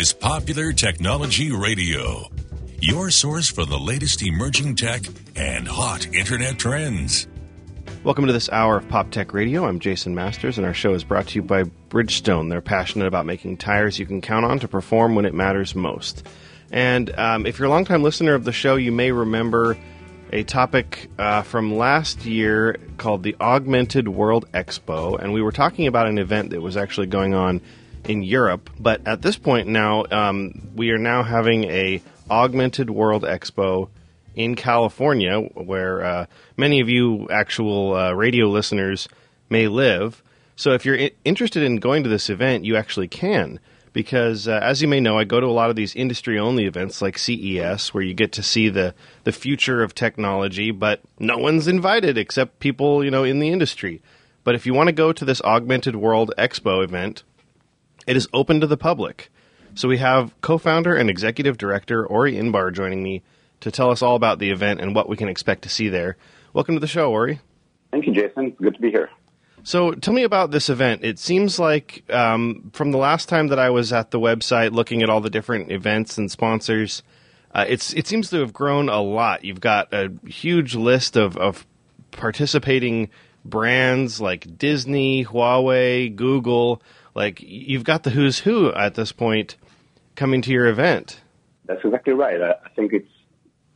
is Popular Technology Radio, your source for the latest emerging tech and hot internet trends. Welcome to this hour of Pop Tech Radio. I'm Jason Masters, and our show is brought to you by Bridgestone. They're passionate about making tires you can count on to perform when it matters most. And um, if you're a longtime listener of the show, you may remember a topic uh, from last year called the Augmented World Expo, and we were talking about an event that was actually going on in Europe. But at this point now, um, we are now having a Augmented World Expo in California, where uh, many of you actual uh, radio listeners may live. So if you're I- interested in going to this event, you actually can. Because uh, as you may know, I go to a lot of these industry only events like CES, where you get to see the, the future of technology, but no one's invited except people you know in the industry. But if you want to go to this Augmented World Expo event, it is open to the public. So we have co-founder and executive director Ori Inbar joining me to tell us all about the event and what we can expect to see there. Welcome to the show, Ori. Thank you, Jason. Good to be here. So tell me about this event. It seems like um, from the last time that I was at the website looking at all the different events and sponsors, uh, it's it seems to have grown a lot. You've got a huge list of, of participating brands like Disney, Huawei, Google. Like you've got the who's who at this point coming to your event. That's exactly right. I, think it's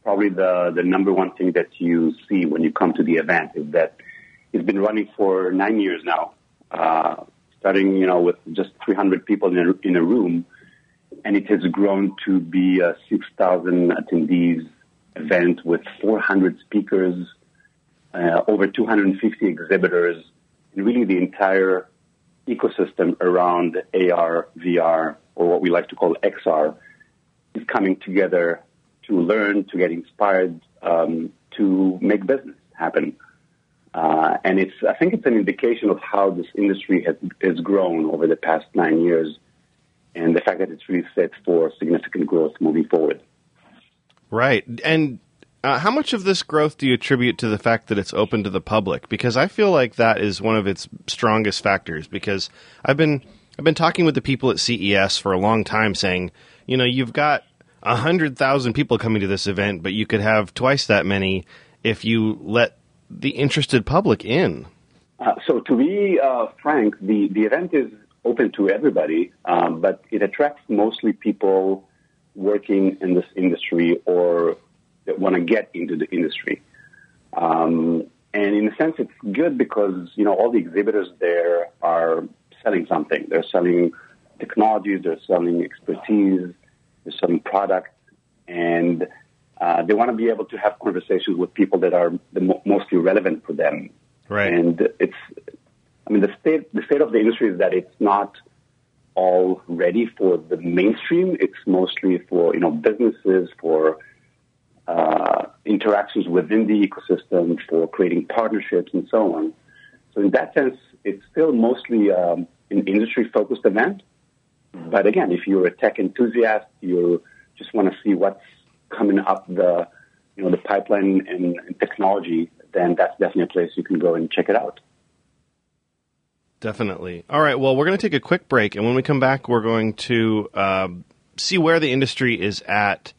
probably the, the number one thing that you see when you come to the event is that it's been running for nine years now, uh, starting, you know, with just 300 people in a, in a room. And it has grown to be a 6,000 attendees event with 400 speakers, uh, over 250 exhibitors, and really the entire ecosystem around AR, VR, or what we like to call XR, is coming together to learn, to get inspired, um, to make business happen. Uh, and it's, I think it's an indication of how this industry has, has grown over the past nine years and the fact that it's really set for significant growth moving forward. Right. And uh, how much of this growth do you attribute to the fact that it's open to the public? Because I feel like that is one of its strongest factors. Because I've been I've been talking with the people at CES for a long time, saying, you know, you've got hundred thousand people coming to this event, but you could have twice that many if you let the interested public in. Uh, so, to be uh, frank, the the event is open to everybody, um, but it attracts mostly people working in this industry or that want to get into the industry. Um, and in a sense, it's good because you know all the exhibitors there are selling something. They're selling technologies, they're selling expertise, they're selling products, and uh, they want to be able to have conversations with people that are the mo- mostly relevant for them. Right. And it's, I mean, the state the state of the industry is that it's not all ready for the mainstream. It's mostly for you know businesses for uh, interactions within the ecosystem, for creating partnerships and so on. So in that sense, it's still mostly um, an industry-focused event. But again, if you're a tech enthusiast, you just want to see what's coming up the, you know, the pipeline and, and technology, then that's definitely a place you can go and check it out. Definitely. All right. Well, we're going to take a quick break, and when we come back, we're going to uh, see where the industry is at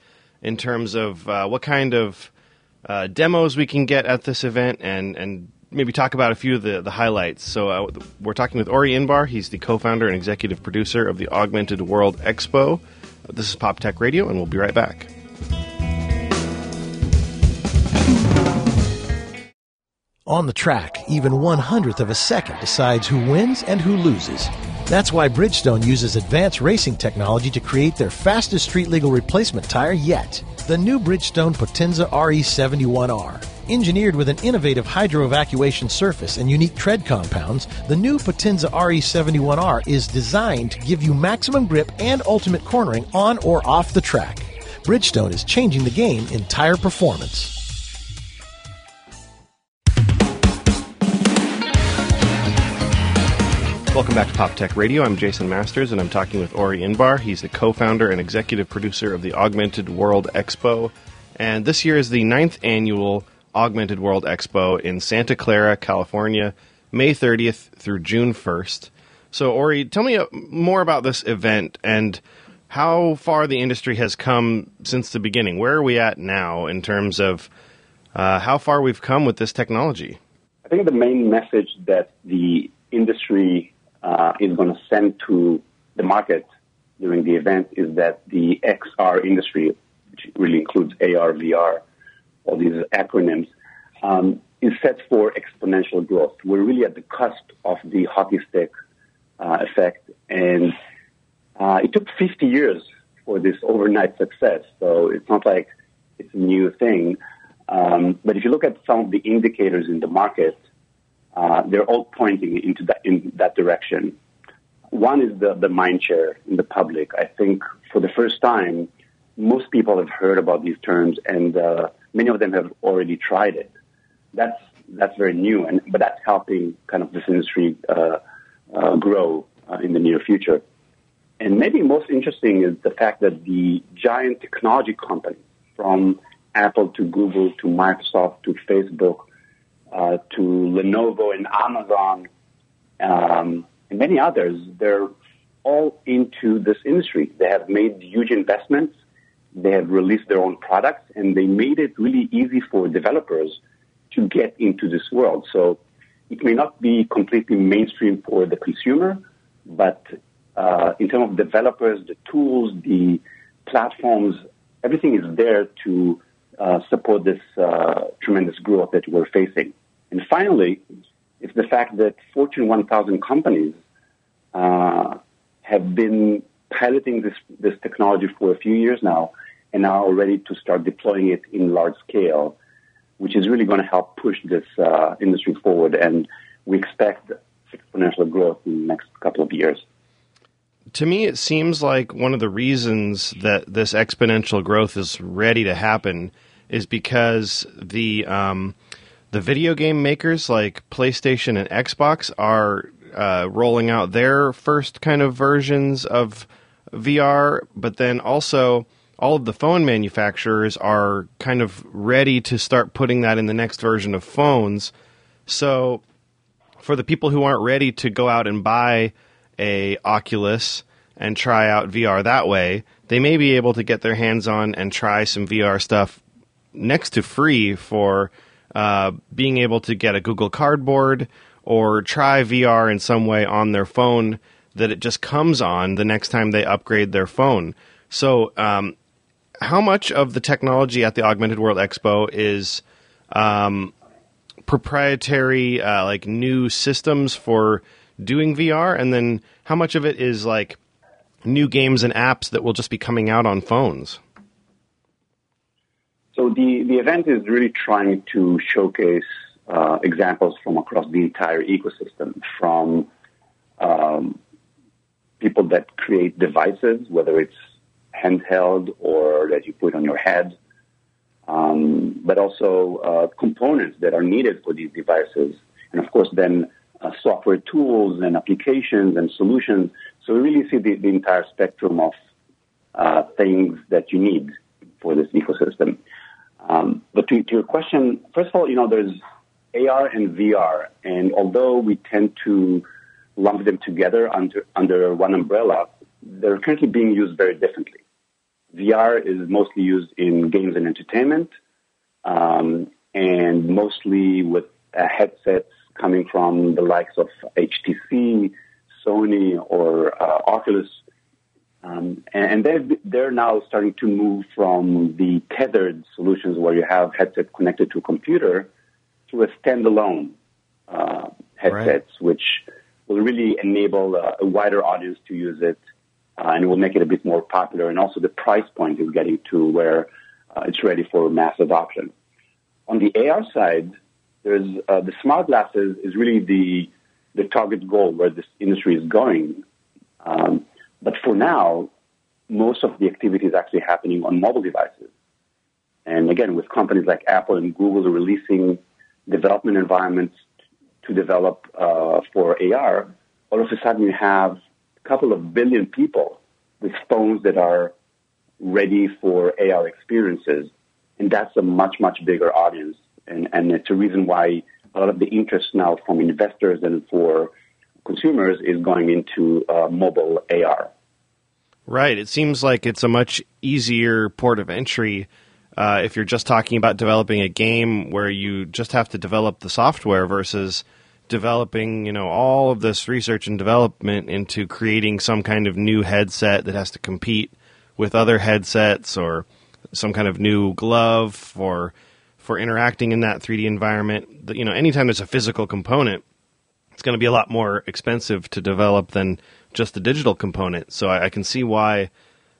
in terms of uh, what kind of uh, demos we can get at this event, and and maybe talk about a few of the, the highlights. So uh, we're talking with Ori Inbar. He's the co-founder and executive producer of the Augmented World Expo. This is Pop Tech Radio, and we'll be right back. On the track, even one hundredth of a second decides who wins and who loses. That's why Bridgestone uses advanced racing technology to create their fastest street legal replacement tire yet. The new Bridgestone Potenza RE71R. Engineered with an innovative hydro evacuation surface and unique tread compounds, the new Potenza RE71R is designed to give you maximum grip and ultimate cornering on or off the track. Bridgestone is changing the game in tire performance. Welcome back to Pop Tech Radio. I'm Jason Masters, and I'm talking with Ori Inbar. He's the co-founder and executive producer of the Augmented World Expo, and this year is the ninth annual Augmented World Expo in Santa Clara, California, May 30th through June 1st. So, Ori, tell me uh, more about this event and how far the industry has come since the beginning. Where are we at now in terms of uh, how far we've come with this technology? I think the main message that the industry uh, is going to send to the market during the event is that the XR industry, which really includes AR, VR, all these acronyms, um, is set for exponential growth. We're really at the cusp of the hockey stick uh, effect, and uh, it took 50 years for this overnight success. So it's not like it's a new thing. Um, but if you look at some of the indicators in the market, uh, they're all pointing into that in that direction. One is the the mind share in the public. I think for the first time, most people have heard about these terms, and uh, many of them have already tried it. That's that's very new, and but that's helping kind of this industry uh, uh grow uh, in the near future. And maybe most interesting is the fact that the giant technology companies, from Apple to Google to Microsoft to Facebook uh, to Lenovo and Amazon um, and many others, they're all into this industry. They have made huge investments. They have released their own products, and they made it really easy for developers to get into this world. So it may not be completely mainstream for the consumer, but uh, in terms of developers, the tools, the platforms, everything is there to uh, support this uh, tremendous growth that we're facing. And finally, it's the fact that Fortune 1000 companies uh, have been piloting this, this technology for a few years now and are ready to start deploying it in large scale, which is really going to help push this uh, industry forward. And we expect exponential growth in the next couple of years to me, it seems like one of the reasons that this exponential growth is ready to happen is because the um, the video game makers like PlayStation and Xbox are uh, rolling out their first kind of versions of VR, but then also all of the phone manufacturers are kind of ready to start putting that in the next version of phones. So, for the people who aren't ready to go out and buy a Oculus and try out VR that way, they may be able to get their hands on and try some VR stuff next to free for uh, being able to get a Google Cardboard or try VR in some way on their phone that it just comes on the next time they upgrade their phone. So, um, how much of the technology at the Augmented World Expo is um, proprietary, uh, like new systems for doing VR, and then how much of it is like new games and apps that will just be coming out on phones? So the, the event is really trying to showcase uh, examples from across the entire ecosystem, from um, people that create devices, whether it's handheld or that you put on your head, um, but also uh, components that are needed for these devices, and of course then uh, software tools and applications and solutions. So we really see the, the entire spectrum of uh, things that you need for this ecosystem. Um, but to, to, your question, first of all, you know, there's AR and VR, and although we tend to lump them together under, under one umbrella, they're currently being used very differently. VR is mostly used in games and entertainment, um, and mostly with uh, headsets coming from the likes of HTC, Sony, or uh, Oculus. Um, and they've, they're now starting to move from the tethered solutions where you have headset connected to a computer to a standalone uh, headsets, right. which will really enable a, a, wider audience to use it uh, and will make it a bit more popular. And also the price point is getting to where uh, it's ready for mass adoption. On the AR side, there's uh, the smart glasses is really the the target goal where this industry is going. Um, but for now, most of the activity is actually happening on mobile devices. And again, with companies like Apple and Google releasing development environments to develop uh, for AR, all of a sudden you have a couple of billion people with phones that are ready for AR experiences. And that's a much, much bigger audience and, and it's a reason why a lot of the interest now from investors and for consumers is going into uh, mobile AR. Right. It seems like it's a much easier port of entry uh, if you're just talking about developing a game where you just have to develop the software versus developing, you know, all of this research and development into creating some kind of new headset that has to compete with other headsets or some kind of new glove for for interacting in that 3D environment. You know, anytime there's a physical component, it's going to be a lot more expensive to develop than just the digital component. So I, I can see why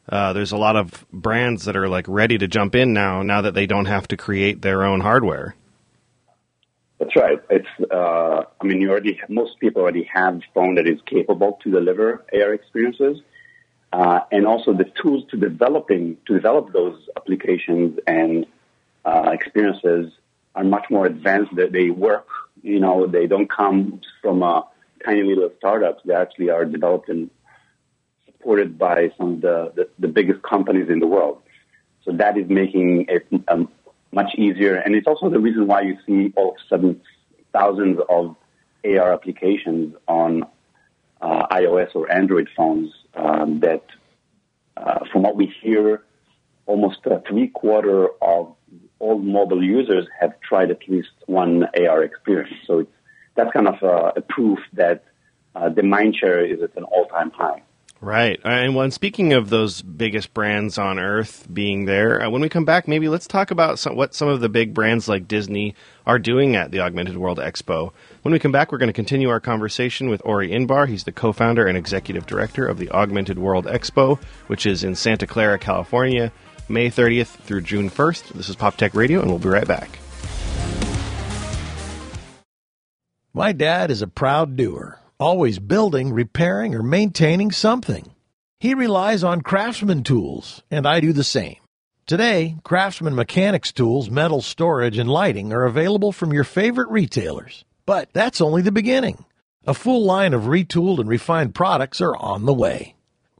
uh, there's a lot of brands that are like ready to jump in now, now that they don't have to create their own hardware. That's right. It's, uh, I mean, you already, most people already have a phone that is capable to deliver AR experiences. Uh, and also the tools to developing, to develop those applications and, uh, experiences are much more advanced. That they work, you know, they don't come from a tiny little startups. They actually are developed and supported by some of the, the, the biggest companies in the world. So that is making it um, much easier. And it's also the reason why you see all of a sudden thousands of AR applications on uh, iOS or Android phones um, that, uh, from what we hear, almost three quarter of all mobile users have tried at least one AR experience. So it's, that's kind of a, a proof that uh, the mindshare is at an all-time high. Right. And when speaking of those biggest brands on earth being there, uh, when we come back, maybe let's talk about some, what some of the big brands like Disney are doing at the Augmented World Expo. When we come back, we're going to continue our conversation with Ori Inbar. He's the co founder and executive director of the Augmented World Expo, which is in Santa Clara, California, May 30th through June 1st. This is Pop Tech Radio, and we'll be right back. My dad is a proud doer always building, repairing, or maintaining something. He relies on Craftsman tools, and I do the same. Today, Craftsman mechanics tools, metal storage, and lighting are available from your favorite retailers. But that's only the beginning. A full line of retooled and refined products are on the way.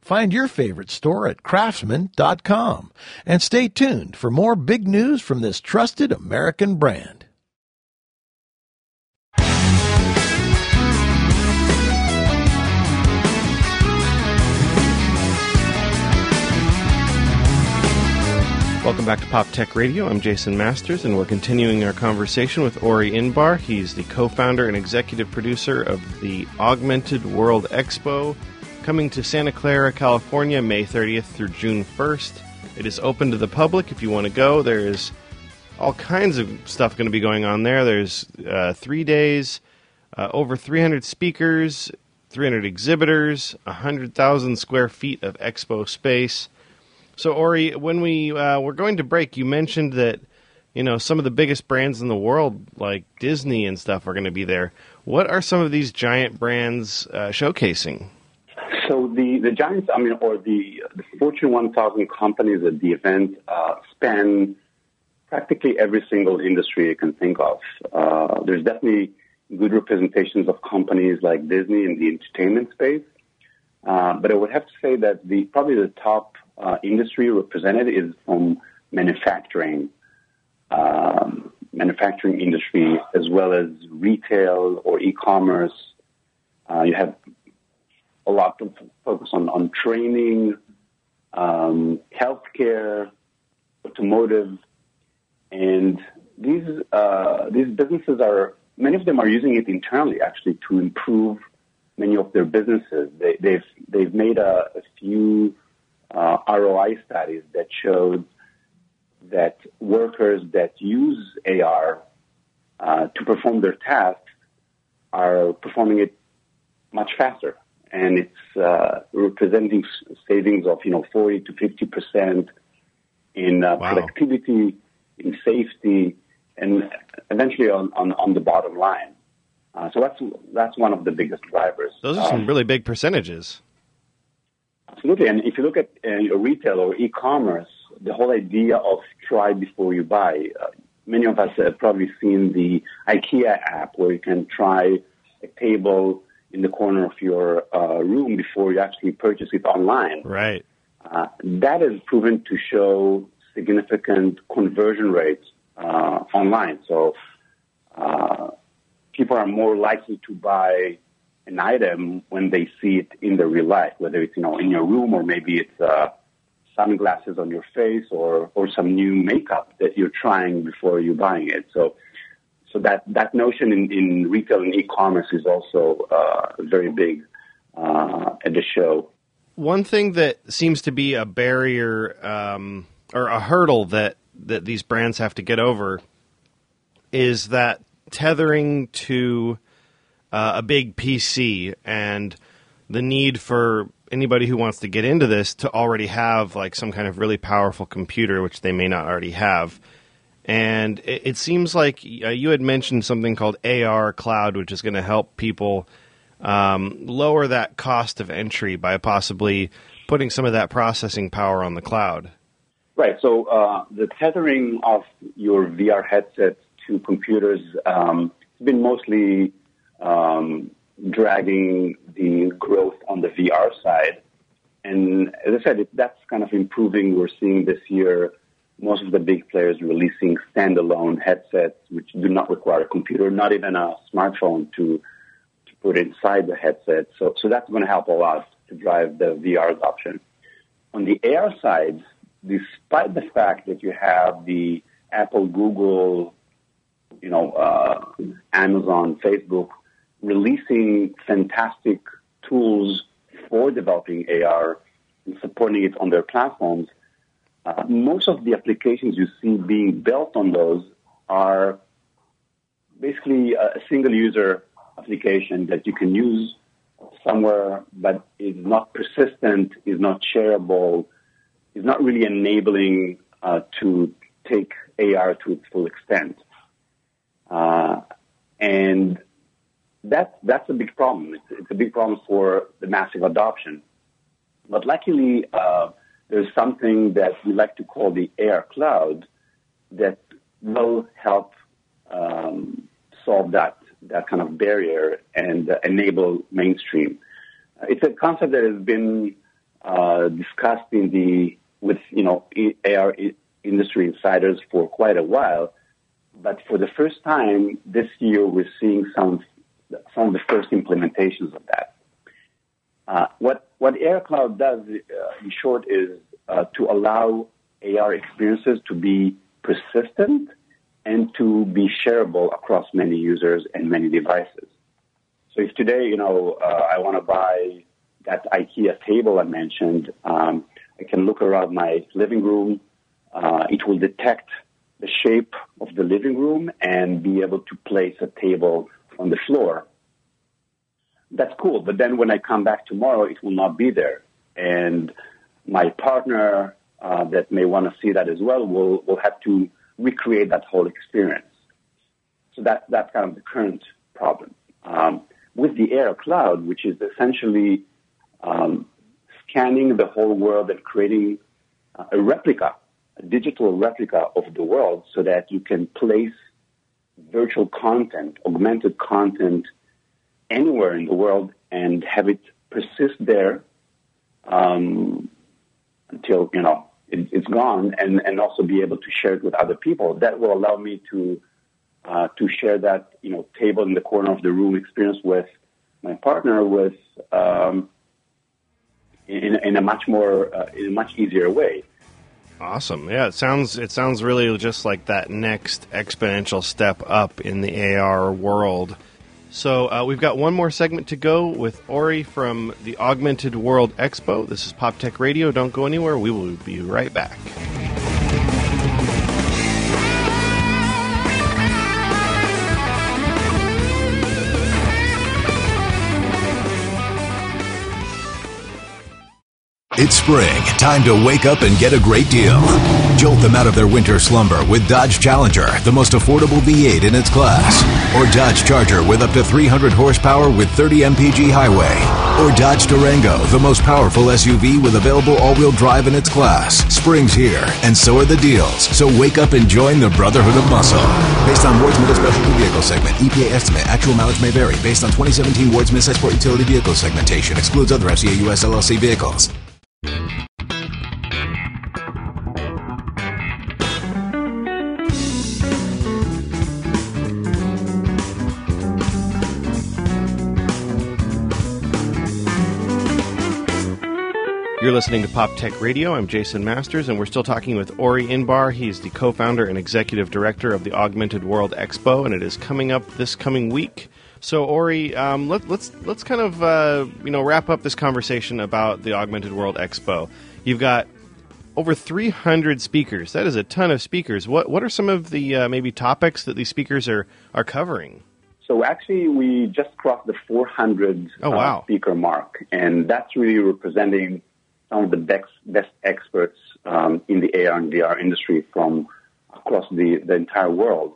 Find your favorite store at craftsman.com and stay tuned for more big news from this trusted American brand. Welcome back to Pop Tech Radio. I'm Jason Masters, and we're continuing our conversation with Ori Inbar. He's the co founder and executive producer of the Augmented World Expo, coming to Santa Clara, California, May 30th through June 1st. It is open to the public if you want to go. There is all kinds of stuff going to be going on there. There's uh, three days, uh, over 300 speakers, 300 exhibitors, 100,000 square feet of expo space. So, Ori, when we uh, were going to break, you mentioned that you know some of the biggest brands in the world, like Disney and stuff, are going to be there. What are some of these giant brands uh, showcasing? So the the giants, I mean, or the, the Fortune 1000 companies at the event uh, span practically every single industry you can think of. Uh, there's definitely good representations of companies like Disney in the entertainment space. Uh, but I would have to say that the probably the top uh, industry represented is from manufacturing, um, manufacturing industry, as well as retail or e-commerce. Uh, you have a lot of focus on, on training, um, healthcare, automotive, and these uh, these businesses are many of them are using it internally actually to improve many of their businesses. They, have they've, they've made a, a few uh, ROI studies that showed that workers that use AR uh, to perform their tasks are performing it much faster, and it's uh, representing savings of you know 40 to 50 percent in uh, wow. productivity, in safety, and eventually on, on, on the bottom line. Uh, so that's that's one of the biggest drivers. Those are some um, really big percentages. Absolutely. And if you look at uh, retail or e-commerce, the whole idea of try before you buy, uh, many of us have probably seen the IKEA app where you can try a table in the corner of your uh, room before you actually purchase it online. Right. Uh, that has proven to show significant conversion rates uh, online. So uh, people are more likely to buy an item when they see it in the real life, whether it's you know in your room or maybe it's uh, sunglasses on your face or or some new makeup that you're trying before you're buying it. So so that that notion in, in retail and e-commerce is also uh, very big uh, at the show. One thing that seems to be a barrier um, or a hurdle that that these brands have to get over is that tethering to uh, a big PC and the need for anybody who wants to get into this to already have like some kind of really powerful computer, which they may not already have. And it, it seems like uh, you had mentioned something called AR Cloud, which is going to help people um, lower that cost of entry by possibly putting some of that processing power on the cloud. Right. So uh, the tethering of your VR headset to computers um, has been mostly um, dragging the growth on the VR side. And as I said, that's kind of improving. We're seeing this year most of the big players releasing standalone headsets which do not require a computer, not even a smartphone to to put inside the headset. So so that's going to help a lot to drive the VR adoption. On the AR side, despite the fact that you have the Apple, Google, you know, uh, Amazon, Facebook releasing fantastic tools for developing AR and supporting it on their platforms, uh, most of the applications you see being built on those are basically a single user application that you can use somewhere, but is not persistent, is not shareable, is not really enabling uh, to take AR to its full extent. Uh, and that's, that's a big problem. It's, it's, a big problem for the massive adoption. But luckily, uh, there's something that we like to call the AR Cloud that will help um, solve that that kind of barrier and uh, enable mainstream. It's a concept that has been uh, discussed in the with you know AR industry insiders for quite a while, but for the first time this year we're seeing some some of the first implementations of that. Uh, what what AR Cloud does, uh, in short, is uh, to allow AR experiences to be persistent and to be shareable across many users and many devices. So if today, you know, uh, I want to buy that IKEA table I mentioned, um, I can look around my living room. Uh, it will detect the shape of the living room and be able to place a table on the floor that's cool. But then when I come back tomorrow, it will not be there. And my partner uh, that may want to see that as well will, will have to recreate that whole experience. So that, that's kind of the current problem. Um, with the AR Cloud, which is essentially um, scanning the whole world and creating a replica, a digital replica of the world so that you can place virtual content, augmented content anywhere in the world and have it persist there um, until you know it, has gone, and and also be able to share it with other people. That will allow me to uh, to share that you know table in the corner of the room experience with my partner with um, in, in a much more uh, in a much easier way. Awesome. Yeah, it sounds it sounds really just like that next exponential step up in the AR world. So uh, we've got one more segment to go with Ori from the Augmented World Expo. This is Pop Tech Radio. Don't go anywhere. We will be right back. It's spring. Time to wake up and get a great deal. Jolt them out of their winter slumber with Dodge Challenger, the most affordable V8 in its class. Or Dodge Charger with up to 300 horsepower with 30 mpg highway. Or Dodge Durango, the most powerful SUV with available all-wheel drive in its class. Spring's here, and so are the deals. So wake up and join the Brotherhood of Muscle. Based on Ward's Middle Specialty Vehicle Segment, EPA estimate, actual mileage may vary based on 2017 Ward's Sport Utility Vehicle Segmentation. Excludes other FCA US LLC vehicles. You're listening to Pop Tech Radio. I'm Jason Masters, and we're still talking with Ori Inbar. He's the co founder and executive director of the Augmented World Expo, and it is coming up this coming week. So, Ori, um, let, us let's, let's kind of uh, you know wrap up this conversation about the Augmented World Expo. You've got over 300 speakers. That is a ton of speakers. What what are some of the uh, maybe topics that these speakers are are covering? So actually, we just crossed the 400 oh, wow. uh, speaker mark, and that's really representing some of the best, best experts um, in the AR and VR industry from across the, the entire world.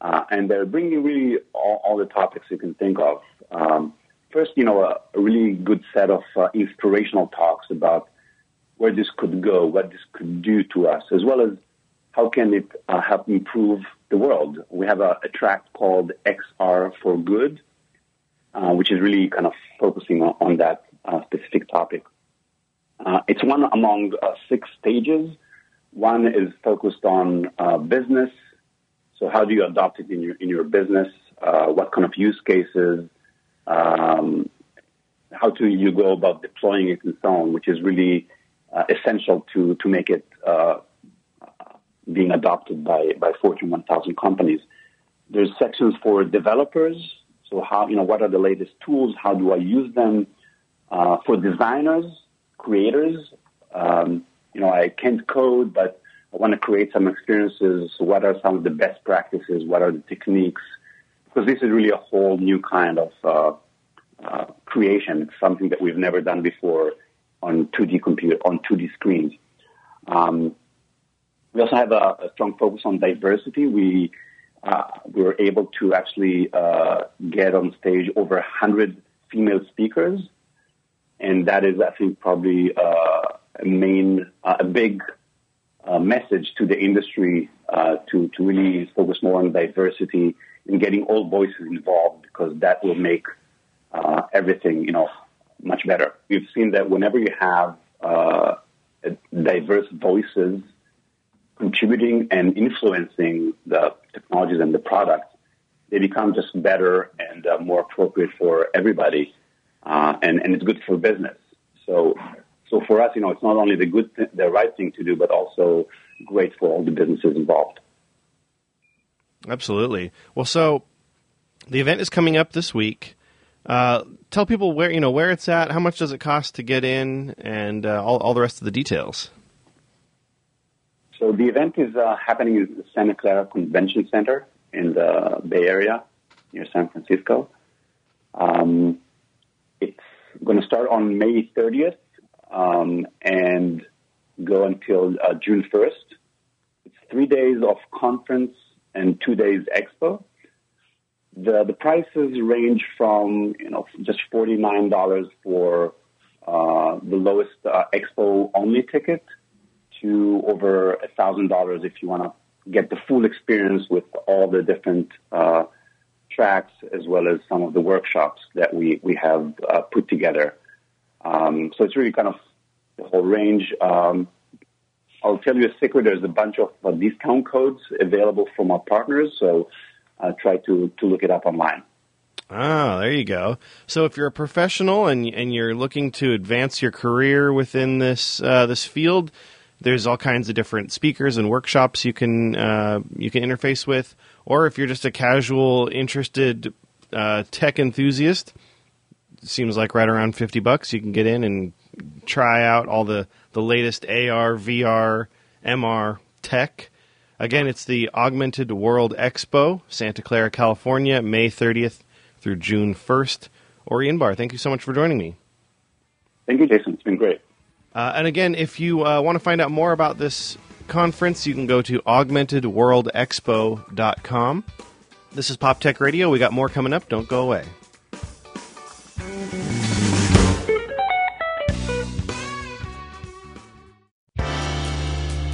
Uh, and they're bringing really all, all, the topics you can think of. Um, first, you know, a, a, really good set of uh, inspirational talks about where this could go, what this could do to us, as well as how can it uh, help improve the world. We have a, a track called XR for Good, uh, which is really kind of focusing on, on that uh, specific. Uh, it's one among uh, six stages. One is focused on uh, business. So how do you adopt it in your in your business? Uh, what kind of use cases? Um, how do you go about deploying it and so on, which is really uh, essential to to make it uh, being adopted by by Fortune 1000 companies. There's sections for developers. So how you know what are the latest tools? How do I use them? Uh for designers, creators. Um, you know, I can't code, but I want to create some experiences. What are some of the best practices? What are the techniques? Because this is really a whole new kind of uh, uh, creation. It's something that we've never done before on 2D computer on 2D screens. Um, we also have a, a, strong focus on diversity. We uh, we were able to actually uh, get on stage over 100 female speakers and that is, I think, probably uh, a main, uh, a big uh, message to the industry uh, to to really focus more on diversity and getting all voices involved because that will make uh, everything, you know, much better. We've seen that whenever you have uh, diverse voices contributing and influencing the technologies and the products, they become just better and uh, more appropriate for everybody uh, and and it's good for business. So so for us, you know, it's not only the good th- the right thing to do, but also great for all the businesses involved. Absolutely. Well, so the event is coming up this week. Uh, tell people where you know where it's at, how much does it cost to get in, and uh, all all the rest of the details. So the event is uh, happening in the Santa Clara Convention Center in the Bay Area near San Francisco. Um, it's going to start on May 30th um, and go until uh, June 1st. It's three days of conference and two days expo. The the prices range from you know just forty nine dollars for uh, the lowest uh, expo only ticket to over a thousand dollars if you want to get the full experience with all the different uh, tracks as well as some of the workshops that we, we have uh, put together. Um, so it's really kind of the whole range. Um, I'll tell you a secret. There's a bunch of uh, discount codes available from our partners, so uh, try to, to look it up online. Ah, there you go. So if you're a professional and and you're looking to advance your career within this uh, this field, there's all kinds of different speakers and workshops you can uh, you can interface with or if you're just a casual, interested uh, tech enthusiast, seems like right around 50 bucks, you can get in and try out all the, the latest AR, VR, MR tech. Again, it's the Augmented World Expo, Santa Clara, California, May 30th through June 1st. Ori Inbar, thank you so much for joining me. Thank you, Jason. It's been great. Uh, and again, if you uh, want to find out more about this conference, you can go to augmentedworldexpo.com. This is Pop Tech Radio. We got more coming up. Don't go away.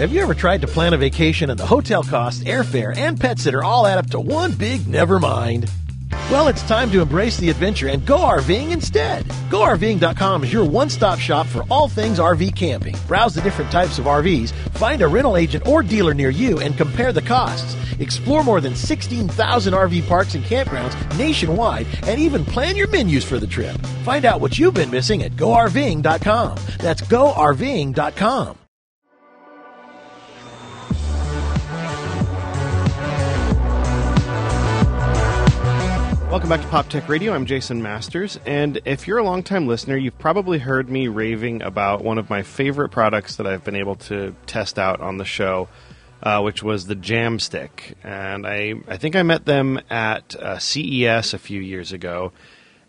Have you ever tried to plan a vacation and the hotel costs, airfare, and pet sitter all add up to one big never mind? Well, it's time to embrace the adventure and go RVing instead. GoRVing.com is your one-stop shop for all things RV camping. Browse the different types of RVs, find a rental agent or dealer near you, and compare the costs. Explore more than 16,000 RV parks and campgrounds nationwide, and even plan your menus for the trip. Find out what you've been missing at GoRVing.com. That's GoRVing.com. Welcome back to Pop Tech Radio. I'm Jason Masters, and if you're a longtime listener, you've probably heard me raving about one of my favorite products that I've been able to test out on the show, uh, which was the Jamstik. And I, I think I met them at uh, CES a few years ago,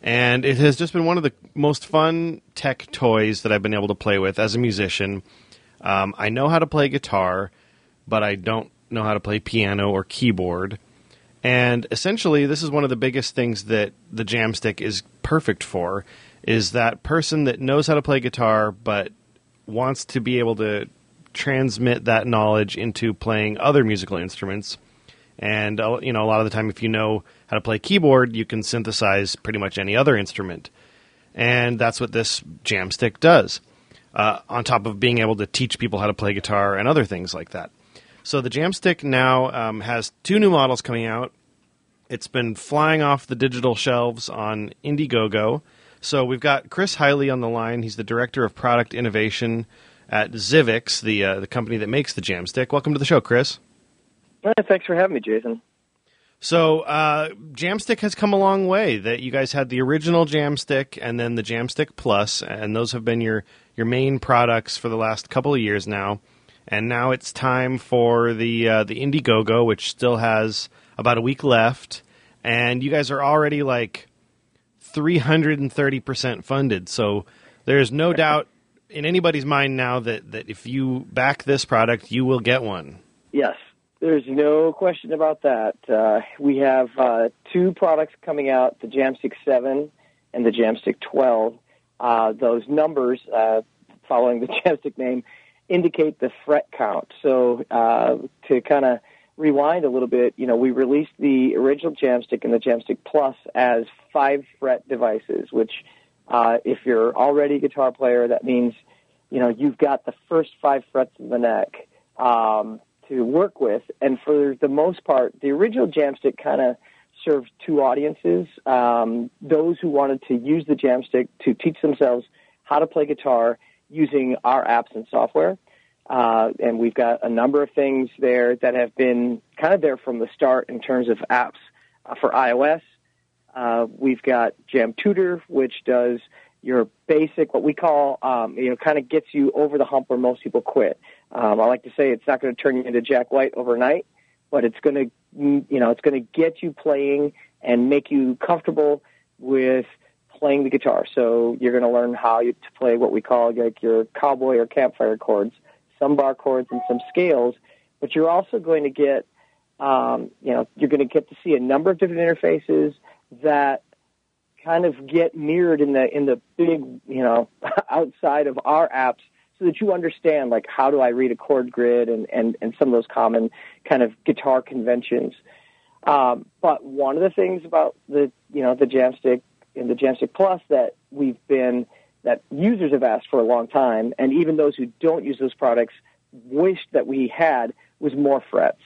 and it has just been one of the most fun tech toys that I've been able to play with as a musician. Um, I know how to play guitar, but I don't know how to play piano or keyboard. And essentially, this is one of the biggest things that the Jamstik is perfect for is that person that knows how to play guitar but wants to be able to transmit that knowledge into playing other musical instruments. And uh, you know, a lot of the time, if you know how to play keyboard, you can synthesize pretty much any other instrument, and that's what this Jamstik does. Uh, on top of being able to teach people how to play guitar and other things like that. So the Jamstik now um, has two new models coming out. It's been flying off the digital shelves on Indiegogo. So we've got Chris Hiley on the line. He's the director of product innovation at Zivix, the uh, the company that makes the Jamstik. Welcome to the show, Chris. thanks for having me, Jason. So uh, Jamstik has come a long way. That you guys had the original Jamstik and then the Jamstik Plus, and those have been your your main products for the last couple of years now. And now it's time for the uh, the Indiegogo, which still has about a week left, and you guys are already like 330% funded. So there's no doubt in anybody's mind now that, that if you back this product, you will get one. Yes, there's no question about that. Uh, we have uh, two products coming out the Jamstik 7 and the Jamstik 12. Uh, those numbers, uh, following the Jamstik name, indicate the fret count. So uh, to kind of rewind a little bit, you know, we released the original Jamstik and the Jamstik Plus as five fret devices, which, uh, if you're already a guitar player, that means, you know, you've got the first five frets of the neck um, to work with. And for the most part, the original Jamstik kind of served two audiences um, those who wanted to use the Jamstik to teach themselves how to play guitar using our apps and software uh, and we've got a number of things there that have been kind of there from the start in terms of apps uh, for iOS. Uh, we've got Jam Tutor, which does your basic, what we call, um, you know, kind of gets you over the hump where most people quit. Um, I like to say it's not going to turn you into Jack White overnight, but it's going to, you know, it's going to get you playing and make you comfortable with playing the guitar. So you're going to learn how you, to play what we call like your cowboy or campfire chords some bar chords and some scales, but you're also going to get, um, you know, you're going to get to see a number of different interfaces that kind of get mirrored in the in the big, you know, outside of our apps, so that you understand like how do I read a chord grid and and and some of those common kind of guitar conventions. Um, but one of the things about the you know the Jamstik and the Jamstik Plus that we've been that users have asked for a long time, and even those who don't use those products wish that we had was more frets,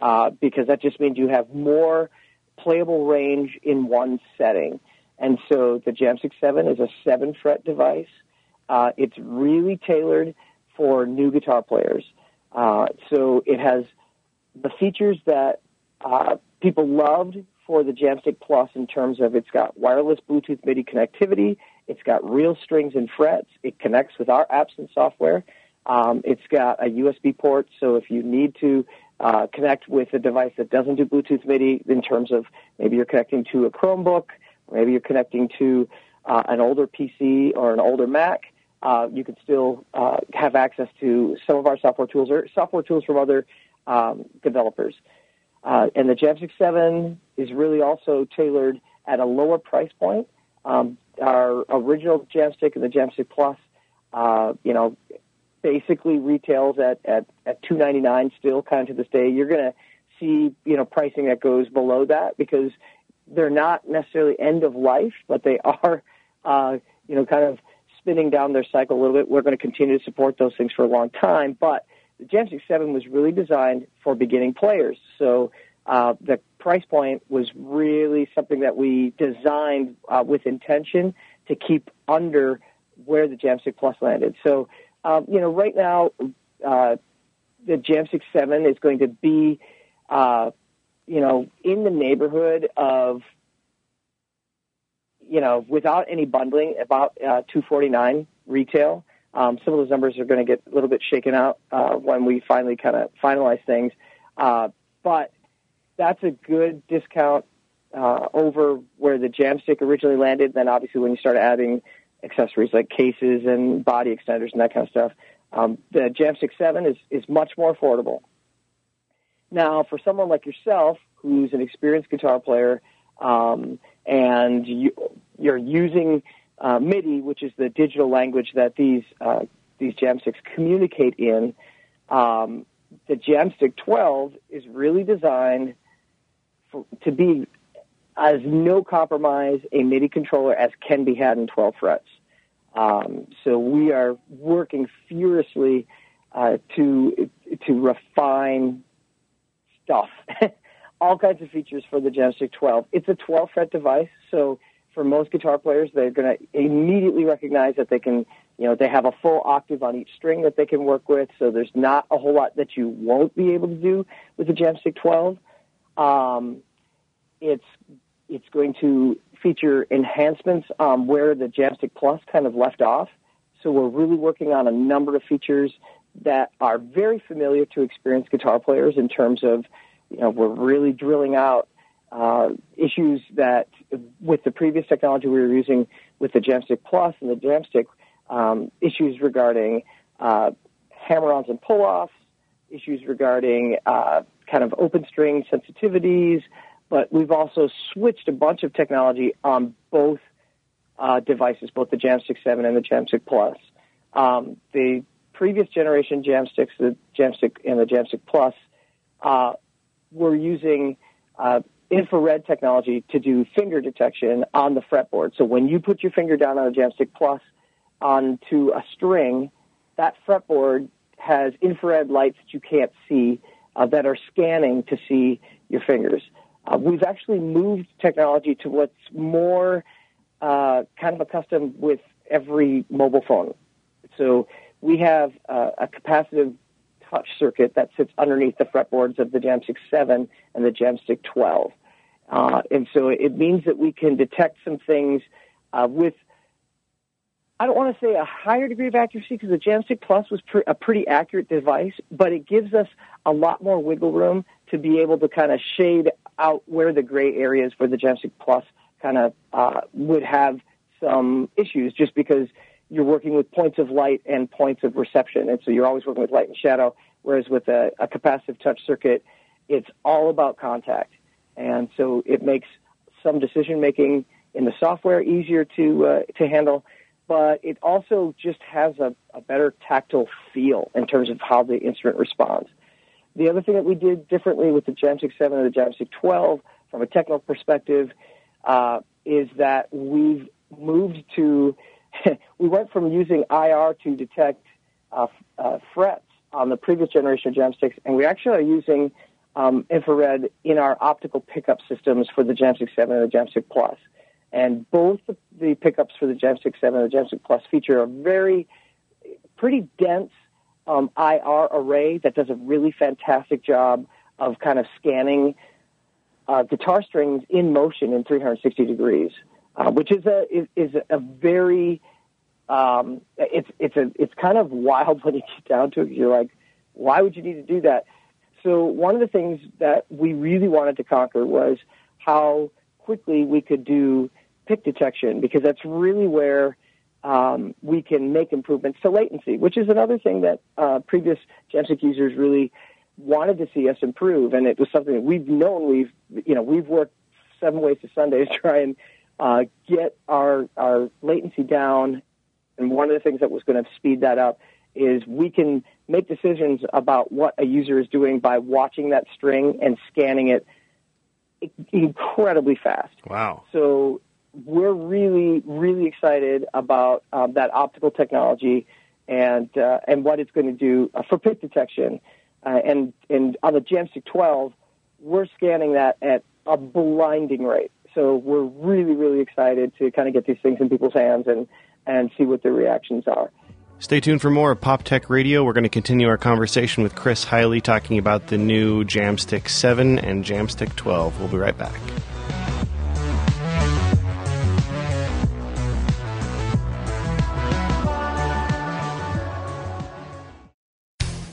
uh, because that just means you have more playable range in one setting. And so the Jamstik 7 is a seven fret device. Uh, it's really tailored for new guitar players. Uh, so it has the features that uh, people loved for the Jamstik Plus in terms of it's got wireless Bluetooth MIDI connectivity, it's got real strings and frets. It connects with our apps and software. Um, it's got a USB port, so if you need to uh, connect with a device that doesn't do Bluetooth MIDI, in terms of maybe you're connecting to a Chromebook, maybe you're connecting to uh, an older PC or an older Mac, uh, you can still uh, have access to some of our software tools or software tools from other um, developers. Uh, and the Jamstik 7 is really also tailored at a lower price point. Um, our original Jamstik and the Jamstik Plus, uh, you know, basically retails at at at two ninety nine still, kind of to this day. You're going to see you know pricing that goes below that because they're not necessarily end of life, but they are, uh, you know, kind of spinning down their cycle a little bit. We're going to continue to support those things for a long time, but the Jamstik 7 was really designed for beginning players. So uh, the price point was really something that we designed uh, with intention to keep under where the Jamstik Plus landed. So, um, you know, right now, uh, the Jamstik 7 is going to be, uh, you know, in the neighborhood of, you know, without any bundling, about uh, 249 retail. Um, some of those numbers are going to get a little bit shaken out uh, when we finally kind of finalize things. Uh, but that's a good discount uh, over where the Jamstik originally landed. Then obviously when you start adding accessories like cases and body extenders and that kind of stuff, um, the Jamstik 7 is, is much more affordable. Now, for someone like yourself, who's an experienced guitar player, um, and you, you're using uh, MIDI, which is the digital language that these uh, these Jamstiks communicate in, um, the Jamstik 12 is really designed for, to be as no compromise a MIDI controller as can be had in 12 frets. Um, so we are working furiously uh, to to refine stuff, all kinds of features for the Jamstik 12. It's a 12 fret device, so for most guitar players, they're going to immediately recognize that they can, you know, they have a full octave on each string that they can work with. So there's not a whole lot that you won't be able to do with the Jamstik 12. Um, it's it's going to feature enhancements um, where the Jamstik Plus kind of left off. So we're really working on a number of features that are very familiar to experienced guitar players in terms of, you know, we're really drilling out uh, issues that with the previous technology we were using with the Jamstik Plus and the Jamstik um, issues regarding uh, hammer-ons and pull-offs, issues regarding uh, kind of open string sensitivities, but we've also switched a bunch of technology on both uh, devices, both the Jamstik 7 and the Jamstik Plus. Um, the previous generation Jamstiks, the Jamstik and the Jamstik Plus, uh, were using uh, infrared technology to do finger detection on the fretboard. So when you put your finger down on a Jamstik Plus onto a string, that fretboard has infrared lights that you can't see uh, that are scanning to see your fingers. Uh, we've actually moved technology to what's more uh, kind of accustomed with every mobile phone. So we have uh, a capacitive touch circuit that sits underneath the fretboards of the Jamstik 7 and the Jamstik 12. Uh, and so it means that we can detect some things uh, with, I don't want to say a higher degree of accuracy because the Jamstik Plus was pre- a pretty accurate device, but it gives us a lot more wiggle room to be able to kind of shade out where the gray areas for the Jamstik Plus kind of uh, would have some issues just because you're working with points of light and points of reception. And so you're always working with light and shadow, whereas with a, a capacitive touch circuit, it's all about contact. And so it makes some decision making in the software easier to, uh, to handle, but it also just has a, a better tactile feel in terms of how the instrument responds. The other thing that we did differently with the Jamstik 7 and the Jamstik 12 from a technical perspective uh, is that we've moved to, we went from using IR to detect uh, uh, frets on the previous generation of Jamstiks, and we actually are using um, infrared in our optical pickup systems for the Jamstik 7 and the Jamstik Plus. And both the, pickups for the Jamstik 7 and the Jamstik Plus feature a very, pretty dense um, IR array that does a really fantastic job of kind of scanning uh, guitar strings in motion in 360 degrees, uh, which is a is, is a very um, it's it's a it's kind of wild when you get down to it. You're like, why would you need to do that? So one of the things that we really wanted to conquer was how quickly we could do pick detection because that's really where um, we can make improvements to latency, which is another thing that uh, previous Jamstik users really wanted to see us improve, and it was something that we've known we've you know we've worked seven ways to Sunday to try and uh, get our our latency down. And one of the things that was going to speed that up is we can make decisions about what a user is doing by watching that string and scanning it incredibly fast. Wow. So we're really, really excited about um, that optical technology and uh, and what it's going to do uh, for pick detection. Uh, and and on the Jamstik 12, we're scanning that at a blinding rate. So we're really, really excited to kind of get these things in people's hands and and see what their reactions are. Stay tuned for more of Pop Tech Radio. We're going to continue our conversation with Chris Hiley talking about the new Jamstik 7 and Jamstik 12. We'll be right back.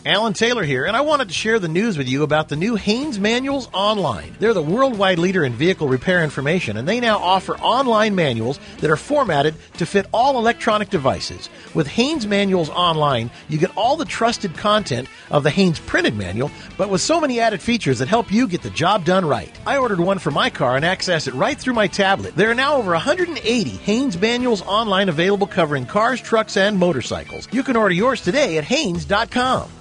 Alan Taylor here, and I wanted to share the news with you about the new Haynes Manuals Online. They're the worldwide leader in vehicle repair information, and they now offer online manuals that are formatted to fit all electronic devices. With Haynes Manuals Online, you get all the trusted content of the Haynes printed manual, but with so many added features that help you get the job done right. I ordered one for my car and access it right through my tablet. There are now over 180 Haynes Manuals Online available covering cars, trucks, and motorcycles. You can order yours today at Haynes.com.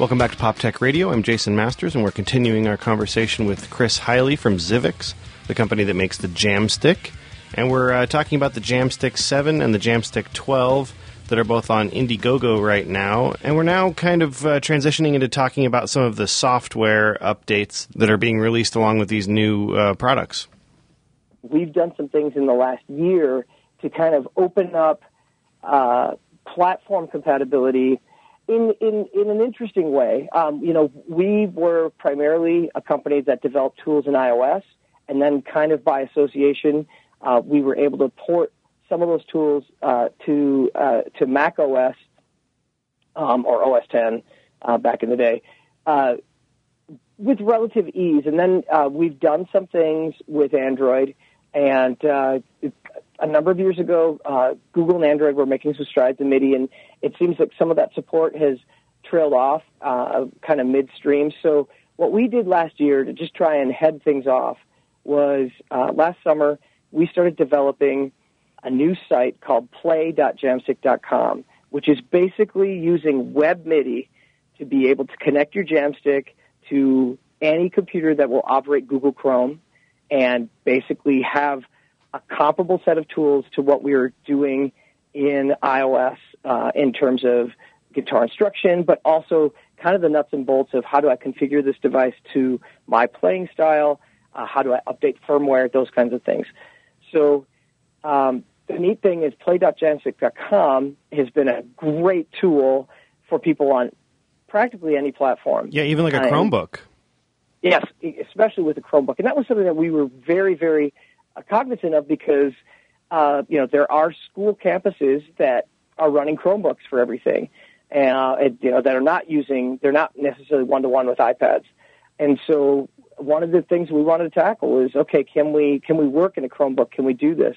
Welcome back to Pop Tech Radio. I'm Jason Masters, and we're continuing our conversation with Chris Hiley from Zivix, the company that makes the Jamstik. And we're uh, talking about the Jamstik 7 and the Jamstik 12 that are both on Indiegogo right now. And we're now kind of uh, transitioning into talking about some of the software updates that are being released along with these new uh, products. We've done some things in the last year to kind of open up uh, platform compatibility in, in, in an interesting way. Um, you know, we were primarily a company that developed tools in iOS, and then kind of by association, uh, we were able to port some of those tools uh, to uh, to Mac OS um, or OS 10 uh, back in the day uh, with relative ease. And then uh, we've done some things with Android, and a number of years ago, uh, Google and Android were making some strides in MIDI, and it seems like some of that support has trailed off uh, kind of midstream. So what we did last year to just try and head things off was uh, last summer we started developing a new site called play.jamstik.com, which is basically using web MIDI to be able to connect your Jamstik to any computer that will operate Google Chrome and basically have – a comparable set of tools to what we are doing in iOS uh, in terms of guitar instruction, but also kind of the nuts and bolts of how do I configure this device to my playing style, uh, how do I update firmware, those kinds of things. So um, the neat thing is play.jamstik.com has been a great tool for people on practically any platform. Yeah, even like a Chromebook. yes, especially with the Chromebook. And that was something that we were very, very – cognizant of because uh, you know there are school campuses that are running Chromebooks for everything, and, uh, and you know that are not using they're not necessarily one to one with iPads, and so one of the things we wanted to tackle is okay, can we can we work in a Chromebook? Can we do this?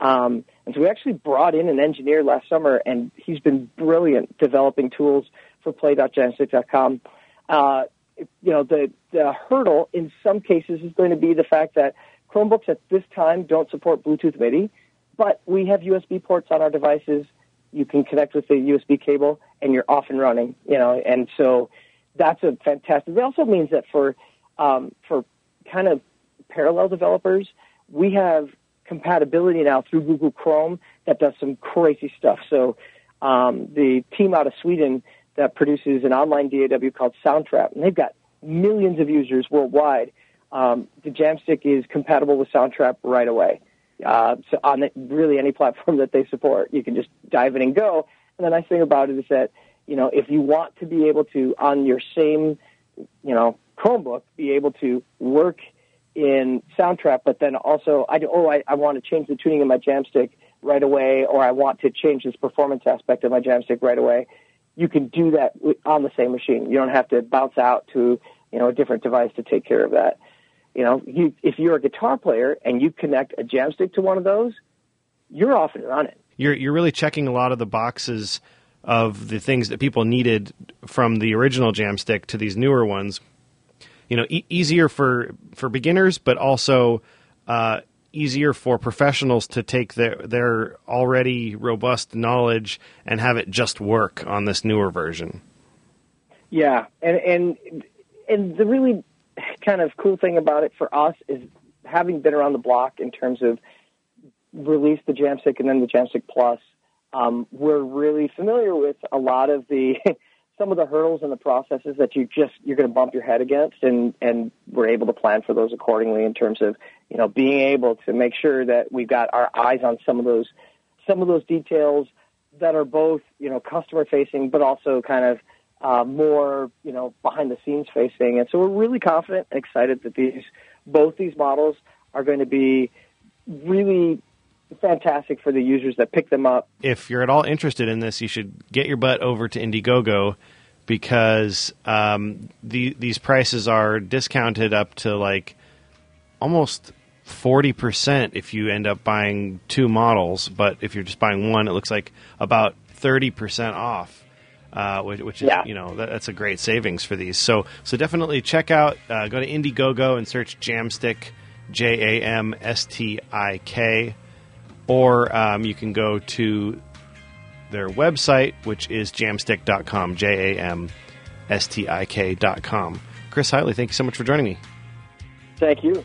Um, and so we actually brought in an engineer last summer, and he's been brilliant developing tools for play.jamstik.com. Uh, you know, the, the hurdle in some cases is going to be the fact that Chromebooks at this time don't support Bluetooth MIDI, but we have USB ports on our devices. You can connect with the USB cable, and you're off and running. You know, and so that's a fantastic. It also means that for um, for kind of parallel developers, we have compatibility now through Google Chrome that does some crazy stuff. So um, the team out of Sweden that produces an online DAW called Soundtrap, and they've got millions of users worldwide um, the Jamstik is compatible with Soundtrap right away. Uh, so on really any platform that they support, you can just dive in and go. And the nice thing about it is that you know if you want to be able to on your same you know Chromebook be able to work in Soundtrap, but then also I do, oh I, I want to change the tuning of my Jamstik right away, or I want to change this performance aspect of my Jamstik right away. You can do that on the same machine. You don't have to bounce out to you know a different device to take care of that. You know, you, if you're a guitar player and you connect a Jamstik to one of those, you're off and running. You're you're really checking a lot of the boxes of the things that people needed from the original Jamstik to these newer ones. You know, e- easier for for beginners, but also uh, easier for professionals to take their their already robust knowledge and have it just work on this newer version. Yeah, and and and the really kind of cool thing about it for us is having been around the block in terms of release the Jamstik and then the Jamstik Plus. Um, we're really familiar with a lot of the some of the hurdles and the processes that you just you're going to bump your head against, and and we're able to plan for those accordingly in terms of you know being able to make sure that we've got our eyes on some of those some of those details that are both you know customer facing, but also kind of uh, more you know behind the scenes facing. And so we're really confident and excited that these both these models are going to be really fantastic for the users that pick them up. If you're at all interested in this, you should get your butt over to Indiegogo because um, the, these prices are discounted up to like almost 40% if you end up buying two models. But if you're just buying one, it looks like about 30% off. Uh, which, which, is yeah. you know that, that's a great savings for these. So so definitely check out uh, go to Indiegogo and search Jamstik, J A M S T I K or um, you can go to their website, which is jamstik.com, J A M S T I K.com. Chris Hiley, thank you so much for joining me. Thank you.